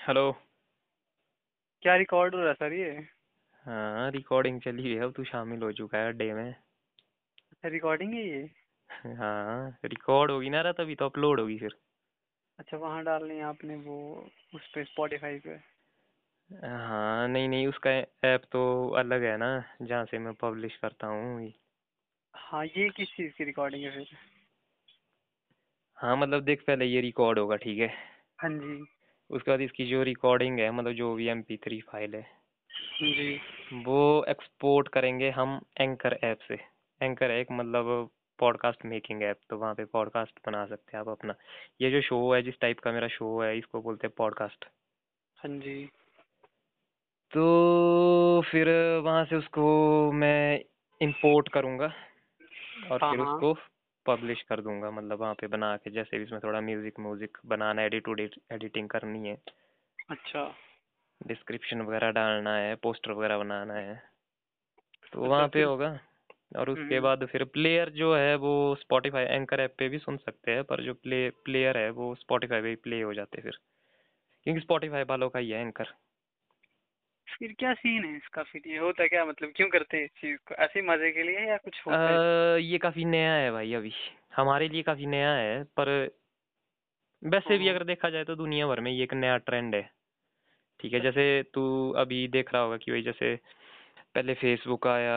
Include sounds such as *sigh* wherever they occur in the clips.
Hello क्या record हो रहा है सर ये? हाँ रिकॉर्डिंग चली हुई है अब तू शामिल हो चुका है अड्डे में। अच्छा रिकॉर्डिंग है ये? हाँ रिकॉर्ड होगी ना रहा तभी तो अपलोड होगी फिर। अच्छा वहाँ डालनी है आपने वो उस पे स्पॉटिफाई पे। हाँ नहीं नहीं उसका ऐप तो अलग है ना जहाँ से मैं पब्लिश करता हूँ हाँ ये किस चीज़ की रिकॉर्डिंग है फिर? हाँ मतलब देख पहले ये रिकॉर्ड होगा ठीक है? हाँ जी। उसके बाद इसकी जो रिकॉर्डिंग है मतलब जो भी एम पी थ्री फ़ाइल है जी। वो एक्सपोर्ट करेंगे हम एंकर ऐप से। एंकर एक मतलब पॉडकास्ट मेकिंग ऐप तो वहाँ पे पॉडकास्ट बना सकते हैं आप अपना। ये जो शो है जिस टाइप का मेरा शो है इसको बोलते हैं पॉडकास्ट हाँ जी। तो फिर वहाँ से उसको मैं इंपोर्ट करूँगा और हाँ फिर हाँ। उसको पब्लिश कर दूँगा मतलब वहाँ पे बना के जैसे भी इसमें थोड़ा म्यूज़िक म्यूज़िक बनाना एडिट उडिट एडिटिंग करनी है। अच्छा। डिस्क्रिप्शन वगैरह डालना है पोस्टर वगैरह बनाना है। तो अच्छा वहाँ पे होगा। और उसके हम्म, बाद फिर प्लेयर जो है वो स्पॉटिफाई एंकर ऐप पे भी सुन सकते हैं पर जो प्ले प्लेयर है वो स्पॉटिफाई पे ही प्ले हो जाते फिर। क्योंकि स्पॉटिफाई वालों का ही है एंकर फिर क्या सीन है इसका? फिर ये होता क्या? मतलब क्यों करते हैं इस चीज़ को? ऐसे ही मज़े के लिए या कुछ होता है? अ, ये काफ़ी नया है भाई अभी। हमारे लिए काफ़ी नया है पर वैसे भी हाँ। अगर देखा जाए तो दुनिया भर में ये एक नया ट्रेंड है। ठीक है जैसे तू अभी देख रहा होगा कि भाई जैसे पहले फेसबुक आया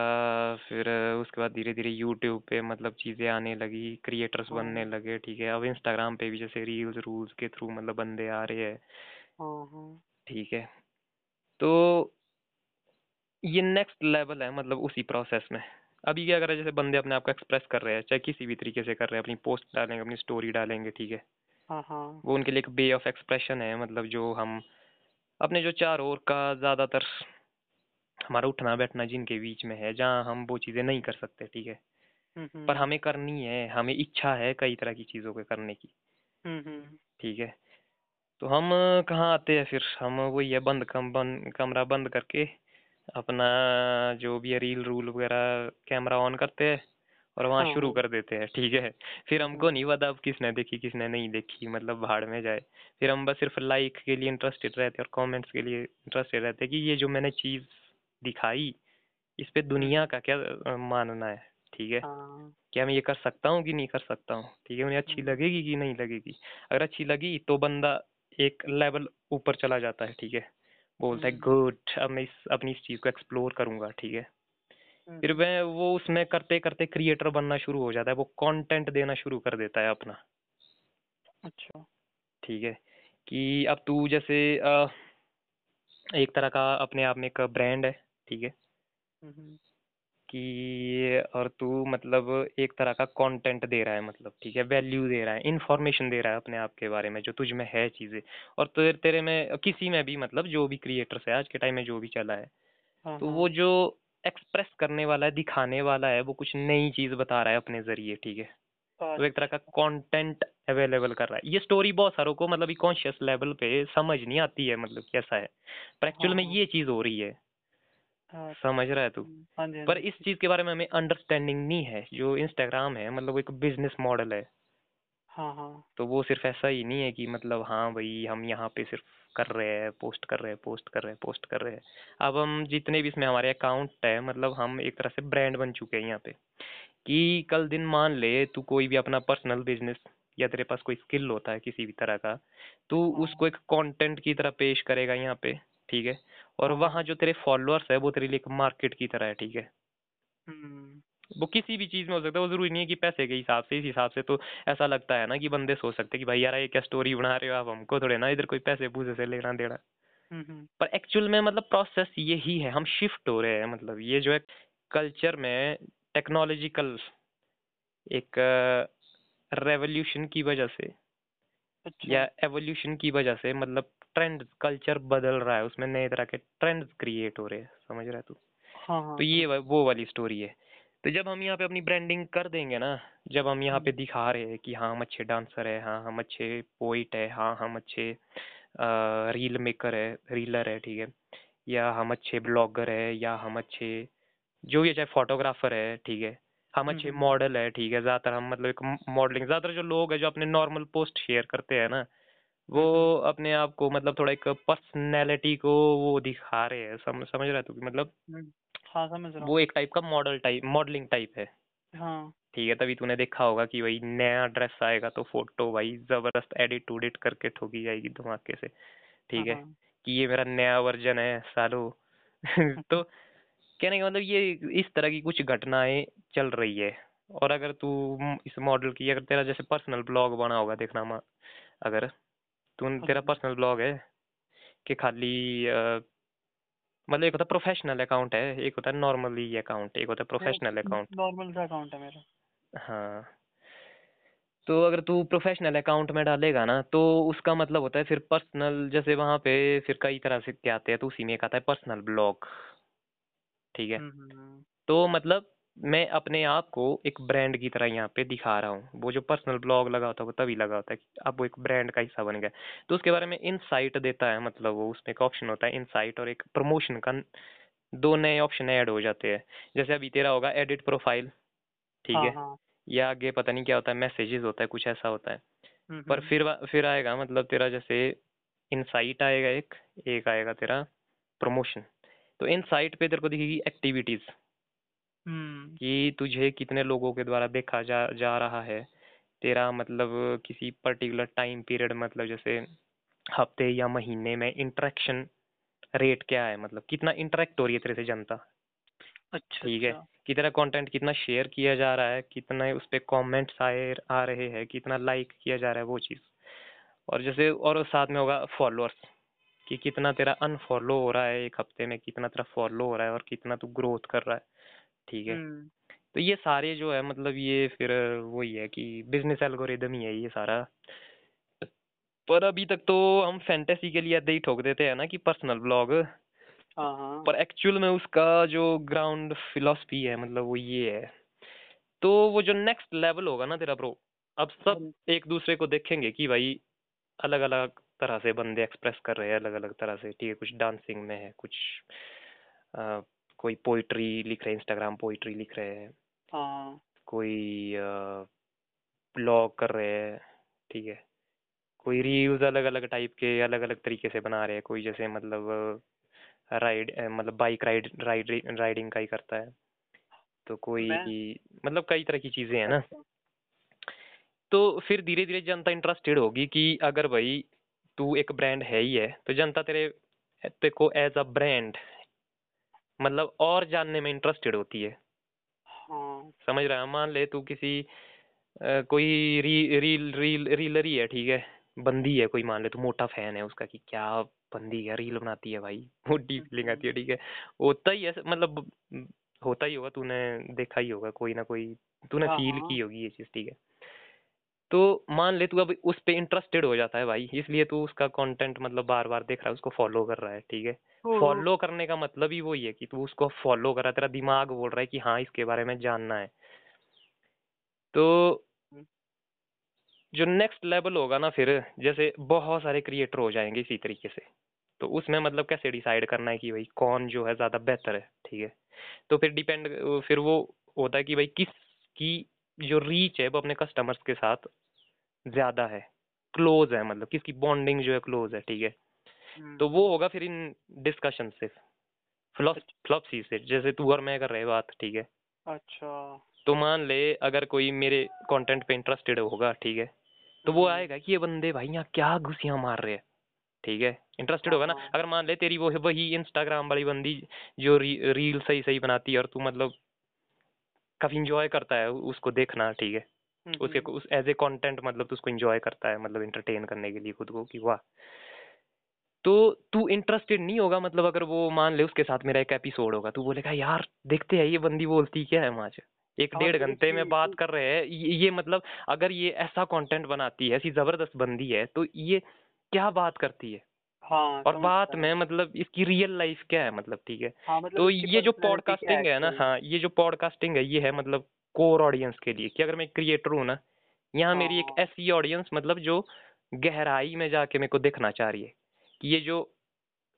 फिर उसके बाद धीरे धीरे यूट्यूब पे मतलब चीज़ें आने लगी क्रिएटर्स बनने हाँ लगे ठीक है। अब इंस्टाग्राम पे भी जैसे रील्स रूल्स के थ्रू मतलब बंदे आ रहे हैं। हाँ हाँ। ठीक है तो ये नेक्स्ट लेवल है मतलब उसी प्रोसेस में। अभी क्या कर रहे हैं जैसे बंदे अपने आप को एक्सप्रेस कर रहे हैं चाहे किसी भी तरीके से कर रहे हैं अपनी पोस्ट डालेंगे अपनी स्टोरी डालेंगे ठीक है? हाँ हाँ। वो उनके लिए एक वे ऑफ़ एक्सप्रेशन है मतलब जो हम अपने जो चार ओर का ज़्यादातर हमारा उठना बैठना जिनके बीच में है जहाँ हम वो चीज़ें नहीं कर सकते ठीक है? हम्म पर हम्म हमें करनी है हमें इच्छा है कई तरह की चीज़ों के करने की। हम्म, ठीक है? तो हम कहाँ आते हैं फिर? हम वही है बंद कम बंद कमरा बंद करके अपना जो भी है रील रूल वगैरह कैमरा ऑन करते हैं और वहाँ हाँ। शुरू हाँ कर देते हैं ठीक है? फिर हमको हाँ नहीं पता अब किसने देखी किसने नहीं देखी मतलब भाड़ में जाए। फिर हम बस सिर्फ़ लाइक के लिए इंटरेस्टेड रहते हैं और कमेंट्स के लिए इंटरेस्टेड रहते हैं कि ये जो मैंने चीज़ दिखाई इस पे दुनिया का क्या मानना है ठीक है? हाँ। क्या मैं ये कर सकता हूँ कि नहीं कर सकता हूँ? ठीक है उन्हें अच्छी हम्म, लगेगी कि नहीं लगेगी? अगर अच्छी लगी तो बंदा एक लेवल ऊपर चला जाता है ठीक है? बोलता है हम्म, गुड अब मैं इस अपनी इस चीज़ को एक्सप्लोर करूँगा ठीक है? फिर हम्म, वह वो उसमें करते करते क्रिएटर बनना शुरू हो जाता है वो कंटेंट देना शुरू कर देता है अपना। अच्छा। ठीक है? कि अब तू जैसे एक तरह का अपने आप में एक ब्रांड है ठीक है? कि और तू मतलब एक तरह का कंटेंट दे रहा है मतलब ठीक है? वैल्यू दे रहा है इंफॉर्मेशन दे रहा है अपने आप के बारे में जो तुझ में है चीज़ें। और तेरे तेरे में किसी में भी मतलब जो भी क्रिएटर्स है आज के टाइम में जो भी चला है हाँ तो वो हाँ जो एक्सप्रेस करने वाला है दिखाने वाला है वो कुछ नई चीज़ बता रहा है अपने ज़रिए ठीक है? तो एक तरह का अच्छा कंटेंट अवेलेबल कर रहा है। ये स्टोरी बहुत सारों को मतलब कॉन्शियस लेवल पे समझ नहीं आती है मतलब कैसा है। पर एक्चुअल में हाँ। ये चीज़ हो रही है। समझ रहा है तू। हाँ हाँ पर इस चीज़ के बारे में हमें अंडरस्टैंडिंग नहीं है। जो इंस्टाग्राम है मतलब एक बिज़नेस मॉडल है। हाँ हाँ। तो वो सिर्फ़ ऐसा ही नहीं है कि मतलब हाँ भाई हम यहाँ पे सिर्फ़ कर रहे हैं पोस्ट कर रहे हैं पोस्ट कर रहे हैं पोस्ट कर रहे हैं। अब हम जितने भी इसमें हमारे अकाउंट है मतलब हम एक तरह से ब्रांड बन चुके हैं यहाँ पे। कि कल दिन मान ले तू कोई भी अपना पर्सनल बिज़नेस या तेरे पास कोई स्किल होता है किसी भी तरह का तू उसको एक कंटेंट की तरह पेश करेगा यहाँ पे ठीक है? और वहाँ जो तेरे फॉलोअर्स है वो तेरे लिए एक मार्केट की तरह है ठीक है? हम्म। वो किसी भी चीज़ में हो सकता है वो ज़रूरी नहीं है कि पैसे के हिसाब से इस हिसाब से तो ऐसा लगता है ना कि बंदे सोच सकते कि भाई यार ये क्या स्टोरी बना रहे हो आप? हमको थोड़े ना इधर कोई पैसे पूसे से लेना देना। हम्म हम्म, पर एक्चुअल में मतलब प्रोसेस यही है हम शिफ्ट हो रहे हैं मतलब ये जो है कल्चर में टेक्नोलॉजिकल एक रेवोल्यूशन की वजह से अच्छा। या एवोल्यूशन की वजह से मतलब ट्रेंड कल्चर बदल रहा है उसमें नए तरह के ट्रेंड्स क्रिएट हो रहे हैं समझ रहा है तू? हाँ हाँ तो ये वो वाली स्टोरी है। तो जब हम यहाँ पे अपनी ब्रांडिंग कर देंगे ना जब हम यहाँ पे हम्म, दिखा रहे हैं कि हाँ हम अच्छे डांसर है हाँ हम अच्छे पोइट है हाँ हम अच्छे रील मेकर है रीलर है ठीक है? या हम अच्छे ब्लॉगर है या हम अच्छे जो भी चाहे फोटोग्राफर है ठीक है? हम हम्म अच्छे हम्म, मॉडल है ठीक है? ज़्यादातर हम मतलब एक मॉडलिंग ज़्यादातर जो लोग है जो अपने नॉर्मल पोस्ट शेयर करते हैं ना वो अपने आप को मतलब थोड़ा एक पर्सनैलिटी को वो दिखा रहे हैं। सम, समझ रहा है तू मतलब हम्म, हाँ समझ रहा वो एक टाइप का मॉडल टाइप मॉडलिंग टाइप है। हाँ। ठीक है तभी तूने देखा होगा कि भाई नया ड्रेस आएगा तो फ़ोटो भाई ज़बरदस्त एडिट उडिट करके ठोकी जाएगी धमाके से। ठीक हाँ ठीक है हाँ। कि ये मेरा नया वर्जन है सालो। *laughs* तो कहने का मतलब ये इस तरह की कुछ घटनाएँ चल रही है। और अगर तू इस मॉडल की अगर तेरा जैसे पर्सनल ब्लॉग बना होगा देखना अगर तू तेरा अच्छा पर्सनल ब्लॉग है कि खाली मतलब एक होता है प्रोफेशनल अकाउंट है एक होता नॉर्मली अकाउंट एक होता प्रोफेशनल अकाउंट नॉर्मल सा अकाउंट है मेरा। हाँ। तो अगर तू प्रोफेशनल अकाउंट में डालेगा ना तो उसका मतलब होता है फिर पर्सनल जैसे वहाँ पे फिर कई तरह से क्या आते हैं तो उसी में एक आता है पर्सनल ब्लॉग ठीक है? हम्म हम्म, हम्म, तो मतलब मैं अपने आप को एक ब्रांड की तरह यहाँ पे दिखा रहा हूँ। वो जो पर्सनल ब्लॉग लगा होता है वो तभी लगा होता है कि अब वो एक ब्रांड का हिस्सा बन गया। तो उसके बारे में इनसाइट देता है मतलब वो उसमें एक ऑप्शन होता है इनसाइट और एक प्रमोशन का दो नए ऑप्शन ऐड हो जाते हैं। जैसे अभी तेरा होगा एडिट प्रोफ़ाइल ठीक हाँ है? हाँ। या आगे पता नहीं क्या होता है मैसेजेस होता है कुछ ऐसा होता है। हम्म पर हम्म। फिर फिर आएगा मतलब तेरा जैसे इनसाइट आएगा एक एक आएगा तेरा प्रमोशन तो इनसाइट पे तेरे को दिखेगी एक्टिविटीज़ कि तुझे कितने लोगों के द्वारा देखा जा जा रहा है? तेरा मतलब किसी पर्टिकुलर टाइम पीरियड मतलब जैसे हफ़्ते या महीने में इंटरेक्शन रेट क्या है? मतलब कितना इंटरेक्ट हो रही है तेरे से जनता? अच्छा ठीक है? अच्छा। कि तेरा कंटेंट कितना शेयर किया जा रहा है? कितना उस पर कॉमेंट्स आए आ रहे हैं? कितना लाइक किया जा रहा है? वो चीज़। और जैसे और साथ में होगा फॉलोअर्स कि कितना तेरा अनफॉलो हो रहा है एक हफ़्ते में? कितना तेरा फॉलो हो रहा है? और कितना तू ग्रोथ कर रहा है? ठीक है। हम्म। तो ये सारे जो है मतलब ये फिर वही है कि बिज़नेस एल्गोरिदम ही है ये सारा। पर अभी तक तो हम फैंटेसी के लिए ही ठोक देते हैं ना कि पर्सनल ब्लॉग हाँ हाँ। पर एक्चुअल में उसका जो ग्राउंड फिलोसफी है मतलब वो ये है। तो वो जो नेक्स्ट लेवल होगा ना तेरा ब्रो अब सब हम्म, एक दूसरे को देखेंगे कि भाई अलग अलग तरह से बंदे एक्सप्रेस कर रहे हैं अलग अलग तरह से ठीक है कुछ डांसिंग में है कुछ कोई पोइट्री लिख रहे हैं इंस्टाग्राम पोइट्री लिख रहे हैं हाँ। कोई ब्लॉग कर रहे हैं ठीक है। कोई रील्स अलग अलग टाइप के अलग अलग तरीके से बना रहे हैं कोई जैसे मतलब राइड मतलब बाइक राइड राइड राइडिंग का ही करता है। तो कोई मतलब कई तरह की चीज़ें हैं ना। तो फिर धीरे धीरे जनता इंटरेस्टेड होगी कि अगर भाई तू एक ब्रांड है ही है तो जनता तेरे तेरे को एज अ ब्रांड मतलब और जानने में इंटरेस्टेड होती है। हाँ। समझ रहा है? मान ले तू किसी अ, कोई री, रील रील रीलर ही है ठीक है? बंदी है कोई मान ले तू मोटा फ़ैन है उसका कि क्या बंदी है रील बनाती है भाई *laughs* मोटी फीलिंग आती है ठीक है? होता ही है मतलब होता ही होगा तूने देखा ही होगा कोई ना कोई तूने हाँ फील की हाँ होगी ये चीज़ ठीक है? तो मान ले तू अब उस पे इंटरेस्टेड हो जाता है भाई इसलिए तू उसका कंटेंट मतलब बार बार देख रहा है उसको फॉलो कर रहा है ठीक है? फॉलो करने का मतलब ही वही है कि तू उसको फॉलो कर रहा है तेरा दिमाग बोल रहा है कि हाँ इसके बारे में जानना है। तो जो नेक्स्ट लेवल होगा ना फिर जैसे बहुत सारे क्रिएटर हो जाएँगे इसी तरीके से। तो उसमें मतलब कैसे डिसाइड करना है कि भाई कौन जो है ज़्यादा बेहतर है ठीक है? तो फिर डिपेंड फिर वो होता है कि भाई किसकी जो रीच है वो अपने कस्टमर्स के साथ ज़्यादा है। क्लोज है मतलब किसकी बॉन्डिंग जो है क्लोज है ठीक है? हम्म, तो वो होगा फिर इन डिस्कशन से फ्लॉपसी से जैसे तू और मैं कर रहे बात ठीक है? अच्छा। तो मान ले अगर कोई मेरे कंटेंट पे इंटरेस्टेड होगा ठीक है? तो वो हम्म, आएगा कि ये बंदे भाई यहाँ क्या घुसियाँ मार रहे हैं ठीक है? इंटरेस्टेड होगा ना? हाँ। अगर मान ले तेरी वो वही इंस्टाग्राम वाली बंदी जो री, रील सही सही बनाती है और तू मतलब काफ़ी इंजॉय करता है उसको देखना ठीक है? हम्म, उसके हम्म, उस एज ए कंटेंट मतलब तू उसको इंजॉय करता है मतलब इंटरटेन करने के लिए खुद को कि वाह। तो तू इंटरेस्टेड नहीं होगा मतलब अगर वो मान ले उसके साथ मेरा एक एपिसोड होगा तू बोलेगा यार देखते हैं ये बंदी बोलती क्या है वहाँ से? एक हाँ डेढ़ घंटे में बात कर रहे हैं ये ये मतलब अगर ये ऐसा कंटेंट बनाती है ऐसी ज़बरदस्त बंदी है तो ये क्या बात करती है? हाँ और बात में मतलब इसकी रियल लाइफ क्या है मतलब ठीक है? हाँ मतलब तो ये जो पॉडकास्टिंग है ना हाँ ये जो पॉडकास्टिंग है ये है मतलब कोर ऑडियंस के लिए कि अगर मैं क्रिएटर हूँ ना यहाँ मेरी एक हाँ। ऐसी ऑडियंस मतलब जो गहराई में जाके मेरे को देखना चाह रही है कि ये जो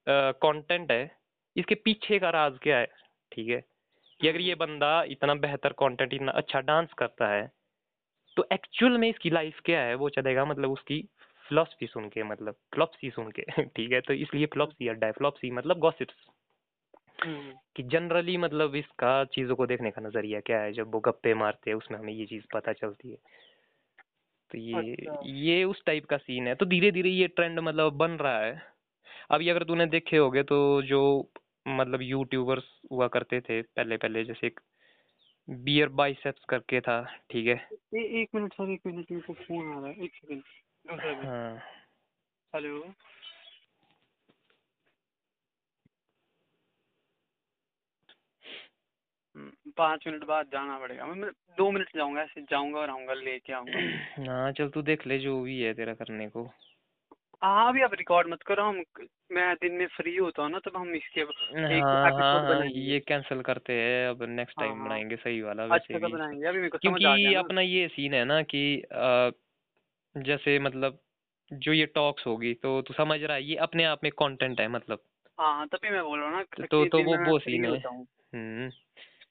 कंटेंट है इसके पीछे का राज क्या है ठीक है? कि अगर ये हम्म, बंदा इतना बेहतर कंटेंट इतना अच्छा डांस करता है तो एक्चुअल में इसकी लाइफ क्या है वो चलेगा मतलब उसकी फिलोसफी सुन के मतलब फिलोपसी सुन के *laughs* ठीक है? तो इसलिए फिलोपसी अड्डा है फिलोपसी मतलब गॉसिप्स हम्म, कि जनरली मतलब इसका चीज़ों को देखने का नज़रिया क्या है? जब वो गप्पे मारते हैं उसमें हमें ये चीज़ पता चलती है। तो ये अच्छा। ये उस टाइप का सीन है। तो धीरे धीरे ये ट्रेंड मतलब बन रहा है। अभी अगर तूने देखे होगे तो जो मतलब यूट्यूबर्स हुआ करते थे पहले पहले जैसे एक बियर बाइसेप्स करके था ठीक है? ए, एक मिनट सर एक मिनट मेरे को फ़ोन आ रहा है एक सेकंड। हाँ। हेलो। हम्म, पाँच मिनट बाद जाना पड़ेगा। मैं दो मिनट जाऊँगा ऐसे जाऊँगा और आऊँगा लेके आऊँगा। हाँ चल तू देख ले जो भी है तेरा करने को। हाँ अभी आप रिकॉर्ड मत करो हम मैं दिन में फ्री होता हूँ ना तब हम इसके एक हाँ हाँ हाँ ये कैंसिल करते हैं अब नेक्स्ट टाइम हाँ। बनाएँगे सही वाला अच्छा वैसे तो भी। बनाएँगे अभी मेरे को क्योंकि अपना ये सीन है ना कि अ, जैसे मतलब जो ये टॉक्स होगी तो तू समझ रहा है ये अपने आप में कंटेंट है मतलब। हाँ तभी मैं बोल रहा हूँ ना तो तो, वो वो सीन है। हम्म।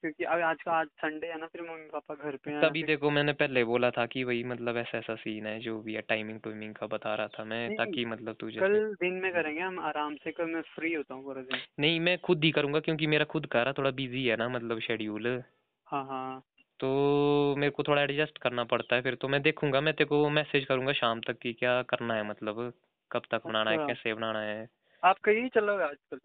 क्योंकि अब आज का आज संडे है ना फिर मम्मी पापा घर पे हैं तभी देखो मैंने पहले बोला था कि वही मतलब ऐसा ऐसा सीन है जो भी है टाइमिंग टूमिंग का बता रहा था मैं ताकि मतलब तू कल दिन में करेंगे हम आराम से कल मैं फ्री होता हूँ पूरा दिन। नहीं मैं खुद ही करूँगा क्योंकि मेरा खुद का रहा थोड़ा बिज़ी है ना मतलब शेड्यूल हाँ हाँ। तो मेरे को थोड़ा एडजस्ट करना पड़ता है फिर तो मैं देखूँगा मैं तेरे को मैसेज करूँगा शाम तक कि क्या करना है मतलब कब तक बनाना है अच्छा। कैसे बनाना है। आप कहीं चल रहे हो आजकल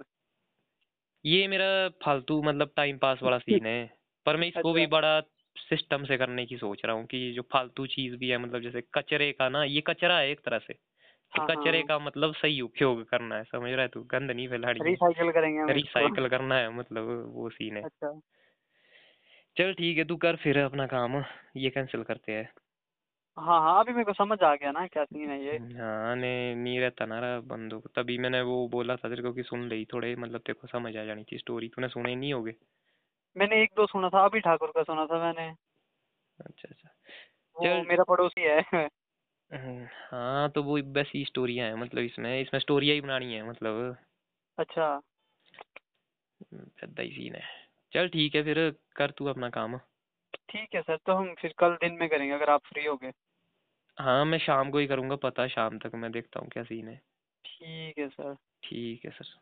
ये मेरा फालतू मतलब टाइम पास वाला सीन है पर मैं इसको भी अच्छा। बड़ा सिस्टम से करने की सोच रहा हूँ कि जो फालतू चीज़ भी है मतलब जैसे कचरे का ना ये कचरा है एक तरह से तो हाँ कचरे हाँ। का मतलब सही उपयोग करना है समझ रहा है तू? गंद नहीं फैलानी। रिसाइकिल करेंगे रिसाइकल करना है मतलब वो सीन है। अच्छा। चल ठीक है तू कर फिर अपना काम ये कैंसिल करते हैं। हाँ हाँ अभी मेरे को समझ आ गया ना क्या सीन है ये। हाँ ने नहीं रहता ना रहा बंदूक। तभी मैंने वो बोला था तेरे को कि सुन रही थोड़े मतलब तेरे को समझ आ जानी थी स्टोरी तूने सुने नहीं होगे? मैंने एक दो सुना था अभी ठाकुर का सुना था मैंने। अच्छा अच्छा। चल मेरा पड़ोसी है। हम्म, हाँ तो वो वैसी स्टोरियाँ हैं मतलब इसमें इसमें स्टोरियाँ ही बनानी है मतलब। अच्छा। ही सीन है। चल ठीक है फिर कर तू अपना काम। ठीक है सर तो हम फिर कल दिन में करेंगे अगर आप फ्री हो गए हाँ मैं शाम को ही करूँगा पता शाम तक मैं देखता हूँ क्या सीन है। ठीक है सर। ठीक है सर।